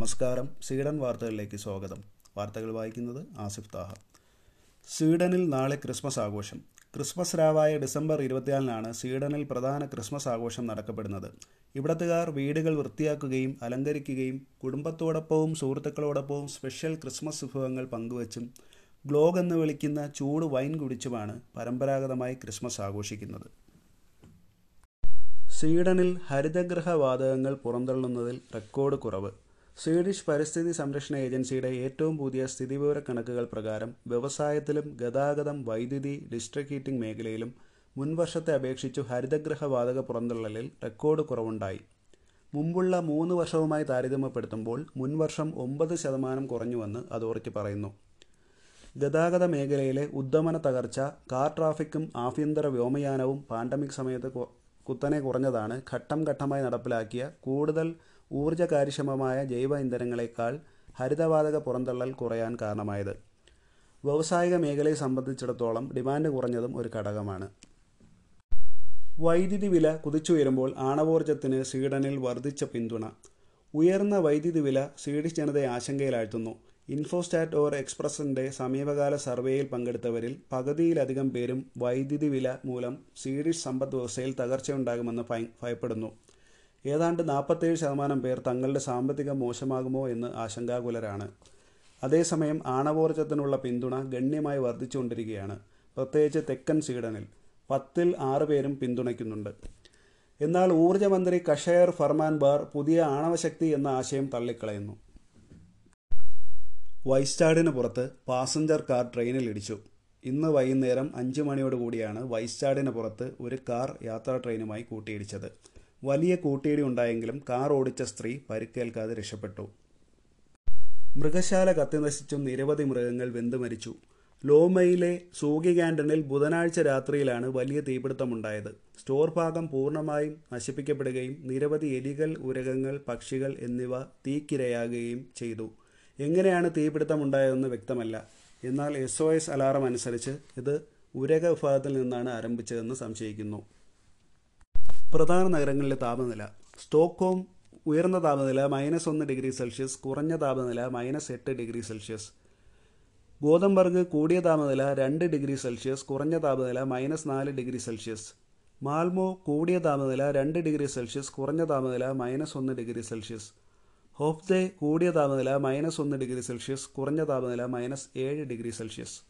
നമസ്കാരം. സ്വീഡൻ വാർത്തകളിലേക്ക് സ്വാഗതം. വാർത്തകൾ വായിക്കുന്നത് ആസിഫ് താഹ. സ്വീഡനിൽ നാളെ ക്രിസ്മസ് ആഘോഷം. ക്രിസ്മസ് രാവായ ഡിസംബർ ഇരുപത്തിനാലിനാണ് സ്വീഡനിൽ പ്രധാന ക്രിസ്മസ് ആഘോഷം നടക്കപ്പെടുന്നത്. ഇവിടത്തുകാർ വീടുകൾ വൃത്തിയാക്കുകയും അലങ്കരിക്കുകയും കുടുംബത്തോടൊപ്പവും സുഹൃത്തുക്കളോടൊപ്പവും സ്പെഷ്യൽ ക്രിസ്മസ് വിഭവങ്ങൾ പങ്കുവച്ചും ഗ്ലോഗ് എന്ന് വിളിക്കുന്ന ചൂട് വൈൻ കുടിച്ചുമാണ് പരമ്പരാഗതമായി ക്രിസ്മസ് ആഘോഷിക്കുന്നത്. സ്വീഡനിൽ ഹരിതഗൃഹ വാതകങ്ങൾ പുറന്തള്ളുന്നതിൽ റെക്കോർഡ് കുറവ്. സ്വീഡിഷ് പരിസ്ഥിതി സംരക്ഷണ ഏജൻസിയുടെ ഏറ്റവും പുതിയ സ്ഥിതിവിവര കണക്കുകൾ പ്രകാരം വ്യവസായത്തിലും ഗതാഗതം വൈദ്യുതി ഡിസ്ട്രിക്ട് ഹീറ്റിംഗ് മേഖലയിലും മുൻവർഷത്തെ അപേക്ഷിച്ചു ഹരിതഗ്രഹ വാതക പുറന്തള്ളലിൽ റെക്കോർഡ് കുറവുണ്ടായി. മുമ്പുള്ള മൂന്ന് വർഷവുമായി താരതമ്യപ്പെടുത്തുമ്പോൾ മുൻവർഷം ഒമ്പത് ശതമാനം കുറഞ്ഞുവെന്ന് അതോറിറ്റി പറയുന്നു. ഗതാഗത മേഖലയിലെ ഉദ്ധമന തകർച്ച കാർ ട്രാഫിക്കും ആഭ്യന്തര വ്യോമയാനവും പാൻഡമിക് സമയത്ത് കുത്തനെ കുറഞ്ഞതാണ് ഘട്ടം ഘട്ടമായി നടപ്പിലാക്കിയ കൂടുതൽ ഊർജ കാര്യക്ഷമമായ ജൈവ ഇന്ധനങ്ങളെക്കാൾ ഹരിതവാതക പുറന്തള്ളൽ കുറയാൻ കാരണമായത്. വ്യാവസായിക മേഖലയെ സംബന്ധിച്ചിടത്തോളം ഡിമാൻഡ് കുറഞ്ഞതും ഒരു ഘടകമാണ്. വൈദ്യുതി വില കുതിച്ചുയരുമ്പോൾ ആണവോർജത്തിന് സ്വീഡനിൽ വർദ്ധിച്ച പിന്തുണ. ഉയർന്ന വൈദ്യുതി വില സ്വീഡിഷ് ജനതയെ ആശങ്കയിലാഴ്ത്തുന്നു. ഇൻഫോസ്റ്റാറ്റ് ഓർ എക്സ്പ്രസിന്റെ സമീപകാല സർവേയിൽ പങ്കെടുത്തവരിൽ പകുതിയിലധികം പേരും വൈദ്യുതി വില മൂലം സ്വീഡിഷ് സമ്പദ് വ്യവസ്ഥയിൽ തകർച്ചയുണ്ടാകുമെന്ന് ഭയപ്പെടുന്നു. ഏതാണ്ട് നാൽപ്പത്തേഴ് ശതമാനം പേർ തങ്ങളുടെ സാമ്പത്തികം മോശമാകുമോ എന്ന് ആശങ്കാകുലരാണ്. അതേസമയം ആണവോർജത്തിനുള്ള പിന്തുണ ഗണ്യമായി വർദ്ധിച്ചുകൊണ്ടിരിക്കുകയാണ്. പ്രത്യേകിച്ച് തെക്കൻ സ്വീഡനിൽ പത്തിൽ ആറ് പേരും പിന്തുണയ്ക്കുന്നുണ്ട്. എന്നാൽ ഊർജമന്ത്രി കഷയർ ഫർമാൻ ബാർ പുതിയ ആണവശക്തി എന്ന ആശയം തള്ളിക്കളയുന്നു. വൈസ്റ്റാഡിന് പുറത്ത് പാസഞ്ചർ കാർ ട്രെയിനിൽ ഇടിച്ചു. ഇന്ന് വൈകുന്നേരം അഞ്ച് മണിയോടുകൂടിയാണ് വൈസ്റ്റാഡിന് പുറത്ത് ഒരു കാർ യാത്രാ ട്രെയിനുമായി കൂട്ടിയിടിച്ചത്. വലിയ കൂട്ടിയിടി ഉണ്ടായെങ്കിലും കാർ ഓടിച്ച സ്ത്രീ പരിക്കേൽക്കാതെ രക്ഷപ്പെട്ടു. മൃഗശാല കത്തിനശിച്ചും നിരവധി മൃഗങ്ങൾ വെന്തു മരിച്ചു. ലോമയിലെ സൂഗി ക്യാന്റണിൽ ബുധനാഴ്ച രാത്രിയിലാണ് വലിയ തീപിടുത്തമുണ്ടായത്. സ്റ്റോർ ഭാഗം പൂർണമായും നശിപ്പിക്കപ്പെടുകയും നിരവധി എലികൾ ഉരകങ്ങൾ പക്ഷികൾ എന്നിവ തീക്കിരയാകുകയും ചെയ്തു. എങ്ങനെയാണ് തീപിടുത്തമുണ്ടായതെന്ന് വ്യക്തമല്ല. എന്നാൽ എസ് ഒ എസ് അലാറം അനുസരിച്ച് ഇത് ഉരക വിഭാഗത്തിൽ നിന്നാണ് ആരംഭിച്ചതെന്ന് സംശയിക്കുന്നു. പ്രധാന നഗരങ്ങളിലെ താപനില. സ്റ്റോക്ക്ഹോം ഉയർന്ന താപനില മൈനസ് ഒന്ന് ഡിഗ്രി സെൽഷ്യസ് കുറഞ്ഞ താപനില മൈനസ് എട്ട് ഡിഗ്രി സെൽഷ്യസ്. ഗോതമ്പർഗ് കൂടിയ താപനില രണ്ട് ഡിഗ്രി സെൽഷ്യസ് കുറഞ്ഞ താപനില മൈനസ് നാല് ഡിഗ്രി സെൽഷ്യസ്. മാൽമോ കൂടിയ താപനില രണ്ട് ഡിഗ്രി സെൽഷ്യസ് കുറഞ്ഞ താപനില മൈനസ് ഒന്ന് ഡിഗ്രി സെൽഷ്യസ്. ഹോഫ്ദെ കൂടിയ താപനില മൈനസ് ഒന്ന് ഡിഗ്രി സെൽഷ്യസ് കുറഞ്ഞ താപനില മൈനസ് ഏഴ് ഡിഗ്രി സെൽഷ്യസ്.